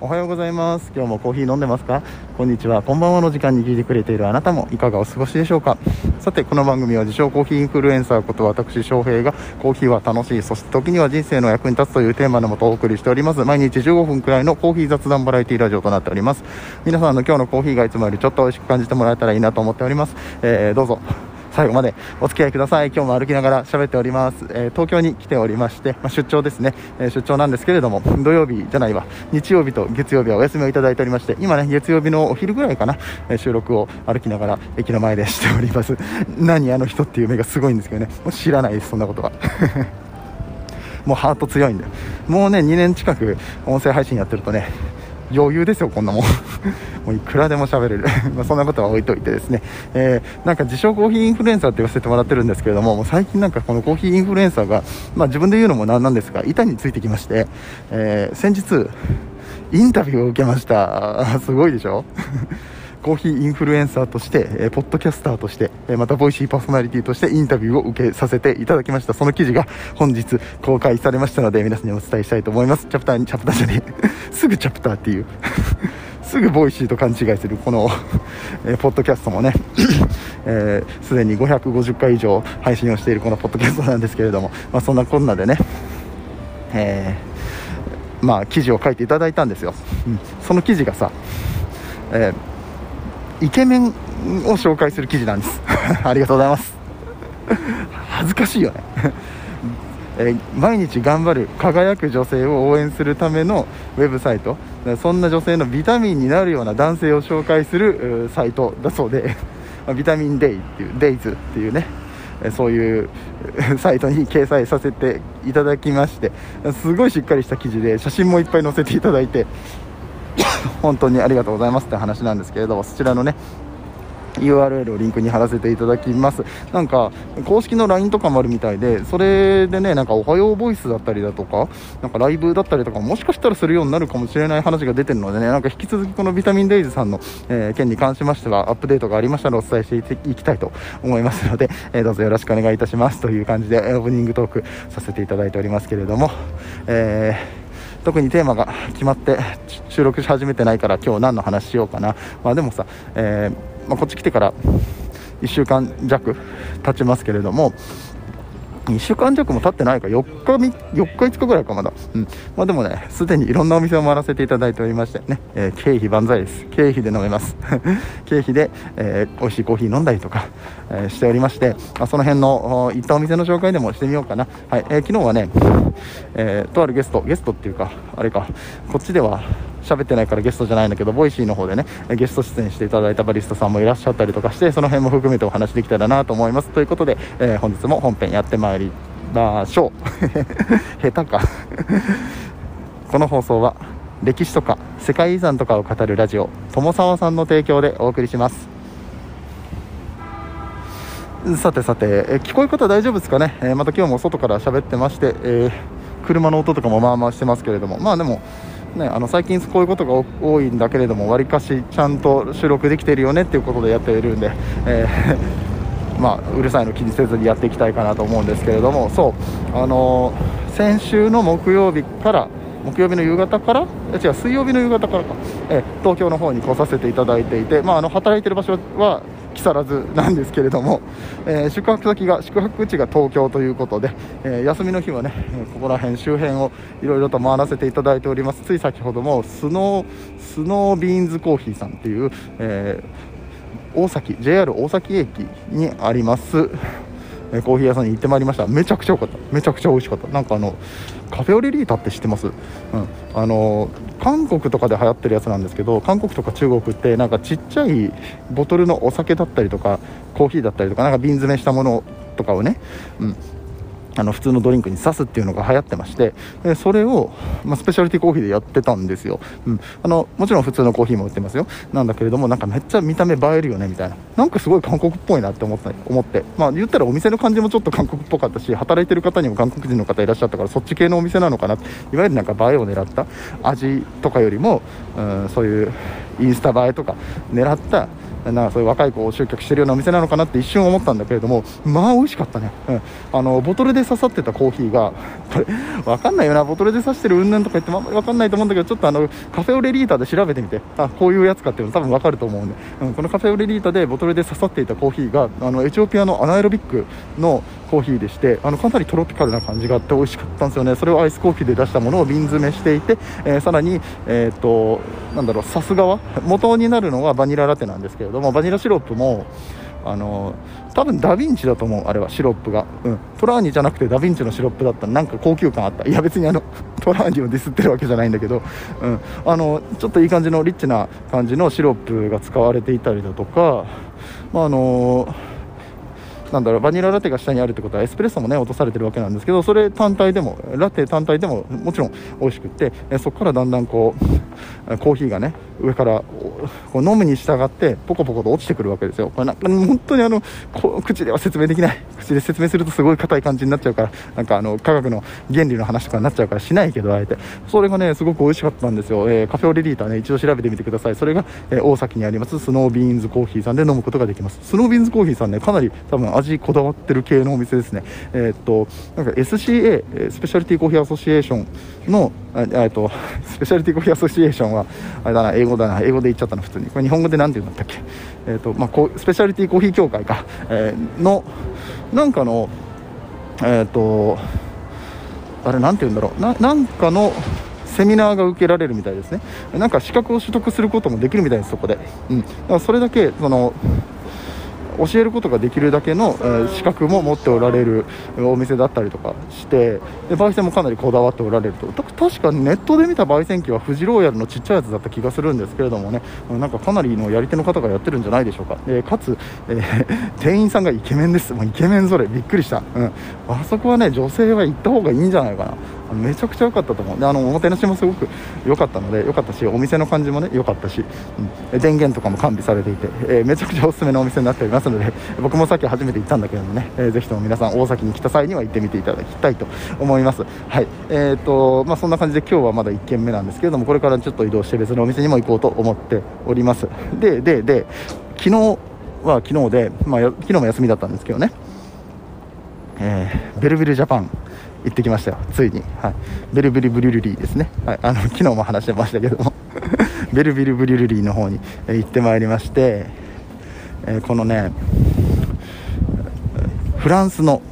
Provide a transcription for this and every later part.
おはようございます。今日もコーヒー飲んでますか？こんにちは。こんばんはの時間に聞いてくれているあなたもいかがお過ごしでしょうか？さてこの番組は自称コーヒーインフルエンサーこと私翔平がコーヒーは楽しいそして時には人生の役に立つというテーマのもとお送りしております。毎日15分くらいのコーヒー雑談バラエティラジオとなっております。皆さんの今日のコーヒーがいつもよりちょっと美味しく感じてもらえたらいいなと思っております、えー、どうぞ。最後までお付き合いください。今日も歩きながら喋っております、えー、東京に来ておりまして、まあ、出張ですね、えー、出張なんですけれども土曜日じゃないわ。日曜日と月曜日はお休みをいただいておりまして今ね月曜日のお昼ぐらいかな、えー、収録を歩きながら駅の前でしております。何あの人っていう目がすごいんですけどね。もう知らないですそんなことは。もうハート強いんだよもうね2年近く音声配信やってるとね余裕ですよ、こんなもん。もういくらでも喋れる。まあそんなことは置いといてですね、えー、なんか自称コーヒーインフルエンサーって言わせてもらってるんですけれども、もう最近なんかこのコーヒーインフルエンサーが、まあ自分で言うのもなんなんですが、板についてきまして、えー、先日、インタビューを受けました。すごいでしょ？コーヒーインフルエンサーとして、えー、ポッドキャスターとして、えー、またボイシーパーソナリティとしてインタビューを受けさせていただきました。その記事が本日公開されましたので、皆さんにお伝えしたいと思います。チャプターに、チャプターじゃねえ。すぐチャプターっていう。すぐボイシーと勘違いするこのえー、ポッドキャストもね、す、えー、で、に550回以上配信をしているこのポッドキャストなんですけれども、まあ、そんなこんなでね、えー、まあ、記事を書いていただいたんですよ。うん、その記事がさ、えーイケメンを紹介する記事なんです。ありがとうございます。恥ずかしいよね。え毎日頑張る輝く女性を応援するためのウェブサイト。そんな女性のビタミンになるような男性を紹介するサイトだそうで。ビタミンデイっていうデイズっていうね。そういうサイトに掲載させていただきまして。すごいしっかりした記事で写真もいっぱい載せていただいて。本当にありがとうございますって話なんですけれどそちらのね URL をリンクに貼らせていただきます。なんか公式の LINE とかもあるみたいでそれでねなんかおはようボイスだったりだとかなんかライブだったりとかもしかしたらするようになるかもしれない話が出てるのでねなんか引き続きこのビタミンデイズさんの、えー、件に関しましてはアップデートがありましたらお伝えしていきたいと思いますので、えー、どうぞよろしくお願いいたしますという感じでオープニングトークさせていただいておりますけれども、えー特にテーマが決まって収録し始めてないから今日何の話しようかな、まあ、でもさ、えー、まあ、こっち来てから1週間弱経ちますけれども2週間弱も経ってないか4日4日5日ぐらいかまだ、うん。まあ、でもねすでにいろんなお店を回らせていただいておりましてね、えー、経費万歳です。経費で飲めます。経費で、えー、美味しいコーヒー飲んだりとか、えー、しておりまして、まあ、その辺の行ったお店の紹介でもしてみようかな、はい。えー、昨日はね、え、とあるゲストゲストっていうかあれか。こっちでは喋ってないからゲストじゃないんだけど、ボイシーの方でね、ゲスト出演していただいたバリスタさんもいらっしゃったりとかして、その辺も含めてお話できたらなと思います。ということで、えー、本日も本編やってまいりましょう。下手か この放送は、歴史とか世界遺産とかを語るラジオ、友沢さんの提供でお送りします。さてさて、え聞こえ方大丈夫ですかね、えー、また今日も外から喋ってまして、えー、車の音とかもまあまあしてますけれども、まあでも、ね、あの最近こういうことが多いんだけれどもわりかしちゃんと収録できてるよねっていうことでやっているんで、えー、まあ、うるさいの気にせずにやっていきたいかなと思うんですけれどもそう、あのー、先週の木曜日から木曜日の夕方から違う水曜日の夕方からか、え東京の方に来させていただいていて、まあ、あの働いてる場所は木更津なんですけれども、えー、宿泊先が宿泊地が東京ということで、えー、休みの日はねここら辺周辺をいろいろと回らせていただいております。つい先ほどもスノースノービーンズコーヒーさんっていう、えー、大崎 JR 大崎駅にあります。えコーヒー屋さんに行ってまいりました。めちゃくちゃ良かった。めちゃくちゃ美味しかった。なんかあのカフェオレリータって知ってます、うん、あの韓国とかで流行ってるやつなんですけど韓国とか中国ってなんかちっちゃいボトルのお酒だったりとかコーヒーだったりとかなんか瓶詰めしたものとかをね、うん、あの普通のドリンクに刺すっていうのが流行ってましてでそれを、まあ、スペシャリティコーヒーでやってたんですよ、うん、あのもちろん普通のコーヒーも売ってますよ。なんだけれどもなんかめっちゃ見た目映えるよねみたいな。なんかすごい韓国っぽいなって思った思って。まあ言ったらお店の感じもちょっと韓国っぽかったし働いてる方にも韓国人の方いらっしゃったからそっち系のお店なのかないわゆるなんか映えを狙った味とかよりも、うん、そういうインスタ映えとか狙ったなんかそういう若い子を集客してるようなお店なのかなって一瞬思ったんだけれどもまあ美味しかったね、うん、あのボトルで刺さってたコーヒーが これ分かんないよな。ボトルで刺してるうんぬんとか言ってもあんまり分かんないと思うんだけどちょっとあのカフェオレリータで調べてみて。あこういうやつかっていうの多分分かると思うんで、うん、このカフェオレリータでボトルで刺さっていたコーヒーがあのエチオピアのアナエロビックのコーヒーでしてあのかなりトロピカルな感じがあって美味しかったんですよね。それをアイスコーヒーで出したものを瓶詰めしていて、えー、さらに、えー、っとなんだろうさすがは元になるのはバニララテなんですけれどもバニラシロップもあの多分ダヴィンチだと思うあれはシロップが、うん、トラーニじゃなくてダヴィンチのシロップだった。なんか高級感あった。いや別にあのトラーニをディスってるわけじゃないんだけど、うん、あのちょっといい感じのリッチな感じのシロップが使われていたりだとか、まあ、あのなんだろうバニララテが下にあるってことはエスプレッソもね落とされてるわけなんですけどそれ単体でもラテ単体でももちろん美味しくってそこからだんだんこうコーヒーがね上からこう飲むに従ってポコポコと落ちてくるわけですよ。これなんか本当にあの口では説明できない。口で説明するとすごい硬い感じになっちゃうからなんかあの科学の原理の話とかになっちゃうからしないけどあえて。それがねすごく美味しかったんですよ、えー、カフェオレリーターね一度調べてみてください。それが、えー、大崎にありますスノービーンズコーヒーさんで飲むことができます。スノービーンズコーヒーさんねかなり多分味こだわってる系のお店ですね。えー、っとなんか SCA スペシャリティコーヒーアソシエーションのえっとスペシャリティコーヒーアソシエーションはあれだな英語だな英語で言っちゃったの普通に。これ日本語で何て言うんだったっけ？えっ、とまあこうスペシャリティコーヒー協会か、えー、のなんかのえっ、とあれ何て言うんだろう。ななんかのセミナーが受けられるみたいですね。なんか資格を取得することもできるみたいですそこで、うん、だからそれだけその教えることができるだけの、えー、資格も持っておられるお店だったりとかしてで焙煎もかなりこだわっておられると。確かネットで見た焙煎機はフジローヤルのちっちゃいやつだった気がするんですけれどもね。なんかかなりのやり手の方がやってるんじゃないでしょうか、えー、かつ、えー、店員さんがイケメンです。もうイケメンぞれ。びっくりした、うん、あそこはね女性は行った方がいいんじゃないかなめちゃくちゃ良かったと思う。であのおもてなしもすごく良かったので良かったしお店の感じもね良かったし、うん、電源とかも完備されていて、えー、めちゃくちゃおすすめのお店になっておりますので僕もさっき初めて行ったんだけどもね、えー、ぜひとも皆さん大崎に来た際には行ってみていただきたいと思います。はい。えーとまあ、そんな感じで今日はまだ1軒目なんですけれどもこれからちょっと移動して別のお店にも行こうと思っております。ででで昨日は昨日で、まあ、昨日も休みだったんですけどね。えー、ベルビルジャパン行ってきましたよ。ついに、はい、ベルビルブリュルリーですね、はい、あの昨日も話してましたけども。ベルビルブリュルリーの方に行ってまいりまして、えー、このねフランスの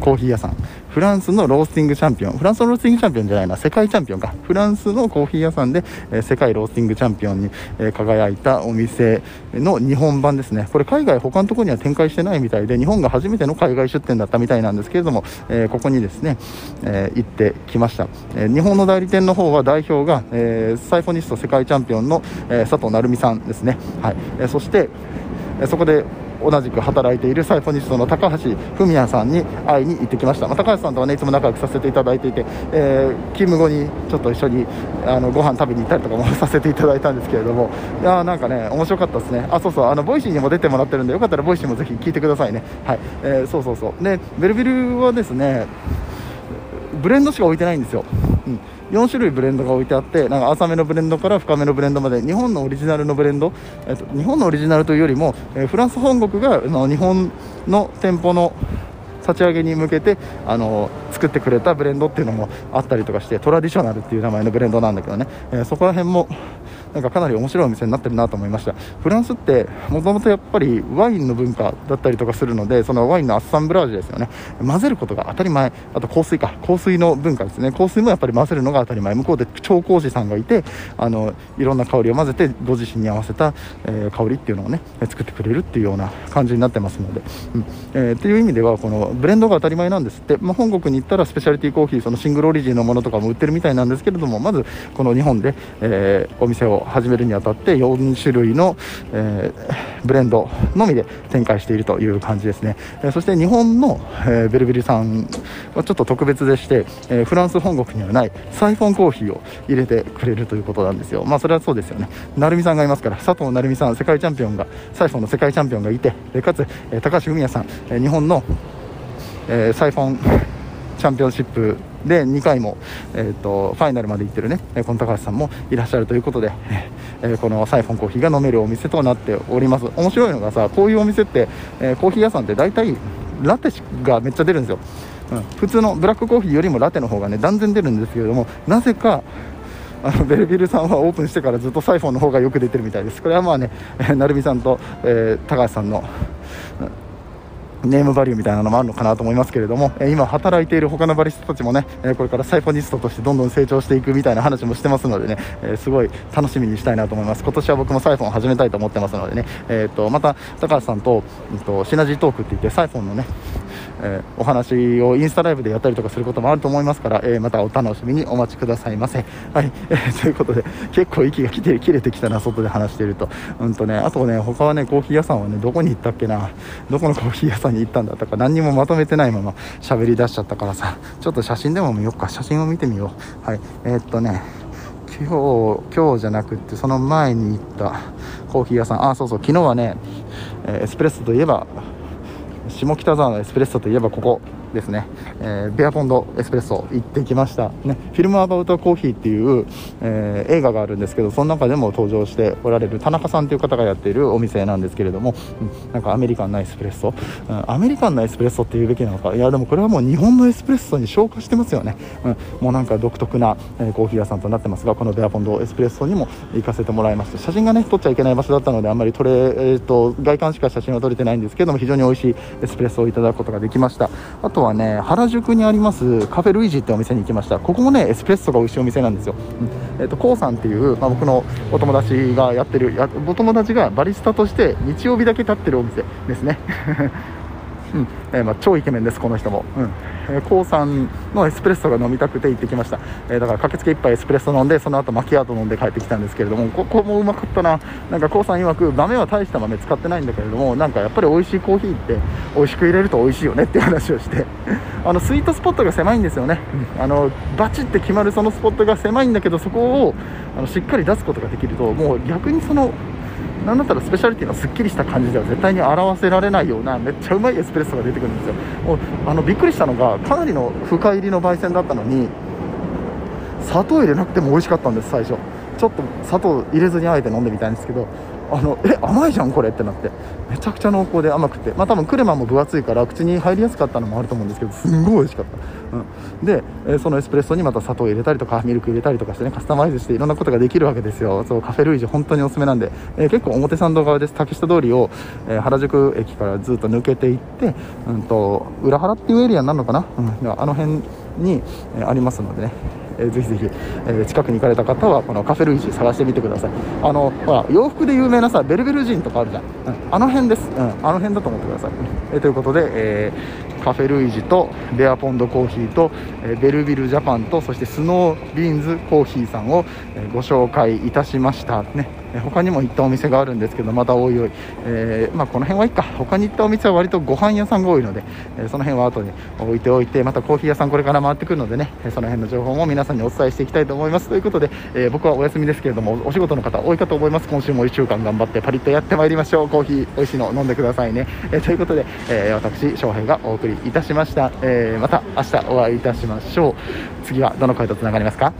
コーヒー屋さん。フランスのロースティングチャンピオン、フランスのロースティングチャンピオンじゃないな、世界チャンピオンか、フランスのコーヒー屋さんで、え、世界ロースティングチャンピオンに、え、輝いたお店の日本版ですね、これ海外他のところには展開してないみたいで、日本が初めての海外出店だったみたいなんですけれども、え、ここにですね、え行ってきました、え日本の代理店の方は代表が、えサイフォニスト世界チャンピオンの、え佐藤成美さんですね、はい。えそして、えそこで同じく働いているサイフォニストの高橋文也さんに会いに行ってきました、まあ、高橋さんとはねいつも仲良くさせていただいていて、えー、勤務後にちょっと一緒にあのご飯食べに行ったりとかもさせていただいたんですけれども。いやなんかね面白かったですね。あそうそうあのボイシーにも出てもらってるんでよかったらボイシーもぜひ聞いてくださいね。はい、えー、そうそうそう。でベルビルはですねブレンドしか置いてないんですよ、うん。4種類ブレンドが置いてあってなんか浅めのブレンドから深めのブレンドまで日本のオリジナルのブレンド、えっと、日本のオリジナルというよりも、えー、フランス本国がの日本の店舗の立ち上げに向けてあの作ってくれたブレンドっていうのもあったりとかしてトラディショナルっていう名前のブレンドなんだけどね、えー、そこら辺もなんかかなり面白いお店になってるなと思いました。フランスってもともとやっぱりワインの文化だったりとかするのでそのワインのアッサンブラージュですよね。混ぜることが当たり前。あと香水か。香水の文化ですね。香水もやっぱり混ぜるのが当たり前。向こうで調香師さんがいてあのいろんな香りを混ぜてご自身に合わせた、えー、香りっていうのをね作ってくれるっていうような感じになってますので、うん。えー、っていう意味ではこのブレンドが当たり前なんですって、まあ、本国に行ったらスペシャリティコーヒーそのシングルオリジンのものとかも売ってるみたいなんですけれどもまずこの日本で、えー、お店を始めるにあたって4種類の、えー、ブレンドのみで展開しているという感じですね、えー、そして日本の、えー、ベルベリさんはちょっと特別でして、えー、フランス本国にはないサイフォンコーヒーを入れてくれるということなんですよ。まあそれはそうですよね。成美さんがいますから佐藤成美さん世界チャンピオンがサイフォンの世界チャンピオンがいてかつ、えー、高橋文也さん、えー、日本の、えー、サイフォンチャンピオンシップで2回も、えーと、ファイナルまで行ってるねこの高橋さんもいらっしゃるということで、えー、このサイフォンコーヒーが飲めるお店となっております。面白いのがさこういうお店って、えー、コーヒー屋さんって大体ラテがめっちゃ出るんですよ、うん、普通のブラックコーヒーよりもラテの方がね断然出るんですけれどもなぜかあのベルビルさんはオープンしてからずっとサイフォンの方がよく出てるみたいです。これはまあね、えー、成美さんと、えー、高橋さんのネームバリューみたいなのもあるのかなと思いますけれども、え今働いている他のバリスタたちもね、えこれからサイフォニストとしてどんどん成長していくみたいな話もしてますのでね、えすごい楽しみにしたいなと思います。今年は僕もサイフォンを始めたいと思ってますのでね、えーと、また高橋さんと,、えーとシナジートークって言ってサイフォンのねえー、お話をインスタライブでやったりとかすることもあると思いますから、えー、またお楽しみにお待ちくださいませ。はい、えー、ということで結構息が切れ切れてきたな外で話していると,、うんとね、あとね他はねコーヒー屋さんはねどこに行ったっけな？どこのコーヒー屋さんに行ったんだったか何にもまとめてないまま喋り出しちゃったからさ。ちょっと写真でも見ようか。写真を見てみよう。はい。えー、っとね今日今日じゃなくってその前に行ったコーヒー屋さん。あそうそう。昨日はね、えエスプレッソといえば下北沢のエスプレッソといえばここ。ですね、えー、ベアポンドエスプレッソ行ってきました、ね、フィルムアバウトコーヒーっていう、えー、映画があるんですけどその中でも登場しておられる田中さんという方がやっているお店なんですけれども、うん、なんかアメリカンなエスプレッソ、うん、アメリカンなエスプレッソっていうべきなのか？いやでもこれはもう日本のエスプレッソに昇華してますよね、うん、もうなんか独特な、えー、コーヒー屋さんとなってますがこのベアポンドエスプレッソにも行かせてもらいました写真がね撮っちゃいけない場所だったのであんまり撮れ、えーと、外観しか写真は撮れてないんですけども非常に美味しいエスプレッソをいただくことができました。あとはね原宿にありますカフェルイジってお店に行きました。ここもねエスプレッソが美味しいお店なんですよ、うん。えーと、コウさんっていう、まあ、僕のお友達がやってるやお友達がバリスタとして日曜日だけ立ってるお店ですね。うん。えー、まあ、超イケメンですこの人も、うん。えー、コさんのエスプレッソが飲みたくて行ってきました、えー、だから駆けつけ1杯エスプレッソ飲んでその後マキアート飲んで帰ってきたんですけれどもここもうまかったな。なんかコウさん曰く豆は大した豆使ってないんだけれどもなんかやっぱり美味しいコーヒーって美味しく入れると美味しいよねっていう話をしてあのスイートスポットが狭いんですよね、うん、あのバチって決まるそのスポットが狭いんだけどそこをあのしっかり出すことができるともう逆にそのなんだったらスペシャリティのすっきりした感じでは絶対に表せられないようなめっちゃうまいエスプレッソが出てくるんですよ。もうあのびっくりしたのがかなりの深入りの焙煎だったのに砂糖入れなくても美味しかったんです最初ちょっと砂糖入れずにあえて飲んでみたいんですけどあのえ甘いじゃんこれってなって。めちゃくちゃ濃厚で甘くて。まあ多分クレマも分厚いから口に入りやすかったのもあると思うんですけどすんごい美味しかった、うん、で、えそのエスプレッソにまた砂糖入れたりとかミルク入れたりとかしてねカスタマイズしていろんなことができるわけですよ。そうカフェルイージ本当におすすめなんで、えー、結構表参道側です竹下通りを、えー、原宿駅からずっと抜けていって、うんと、裏原っていうエリアになるのかな、うん、あの辺に、え、ありますのでね。えー、ぜひぜひ、えー、近くに行かれた方はこのカフェルイージ探してみてください。あのほら洋服で有名なさベルベルジンとかあるじゃん、うん、あの辺です、うん、あの辺だと思ってください、えー、ということで、えカフェルイージとベアポンドコーヒーと、えベルビルジャパンとそしてスノービーンズコーヒーさんを、えご紹介いたしました。ね。他にも行ったお店があるんですけどまたおいおい、えー、まあ、この辺はいいか。他に行ったお店は割とご飯屋さんが多いので、えその辺は後に置いておいてまたコーヒー屋さんこれから回ってくるのでねその辺の情報も皆さんにお伝えしていきたいと思います。ということで、えー、僕はお休みですけれどもお仕事の方多いかと思います。今週も1週間頑張ってパリッとやってまいりましょう。コーヒー美味しいの飲んでくださいね、えということで、え私翔平がお送りいたしました、えまた明日お会いいたしましょう。次はどの声とつながりますか？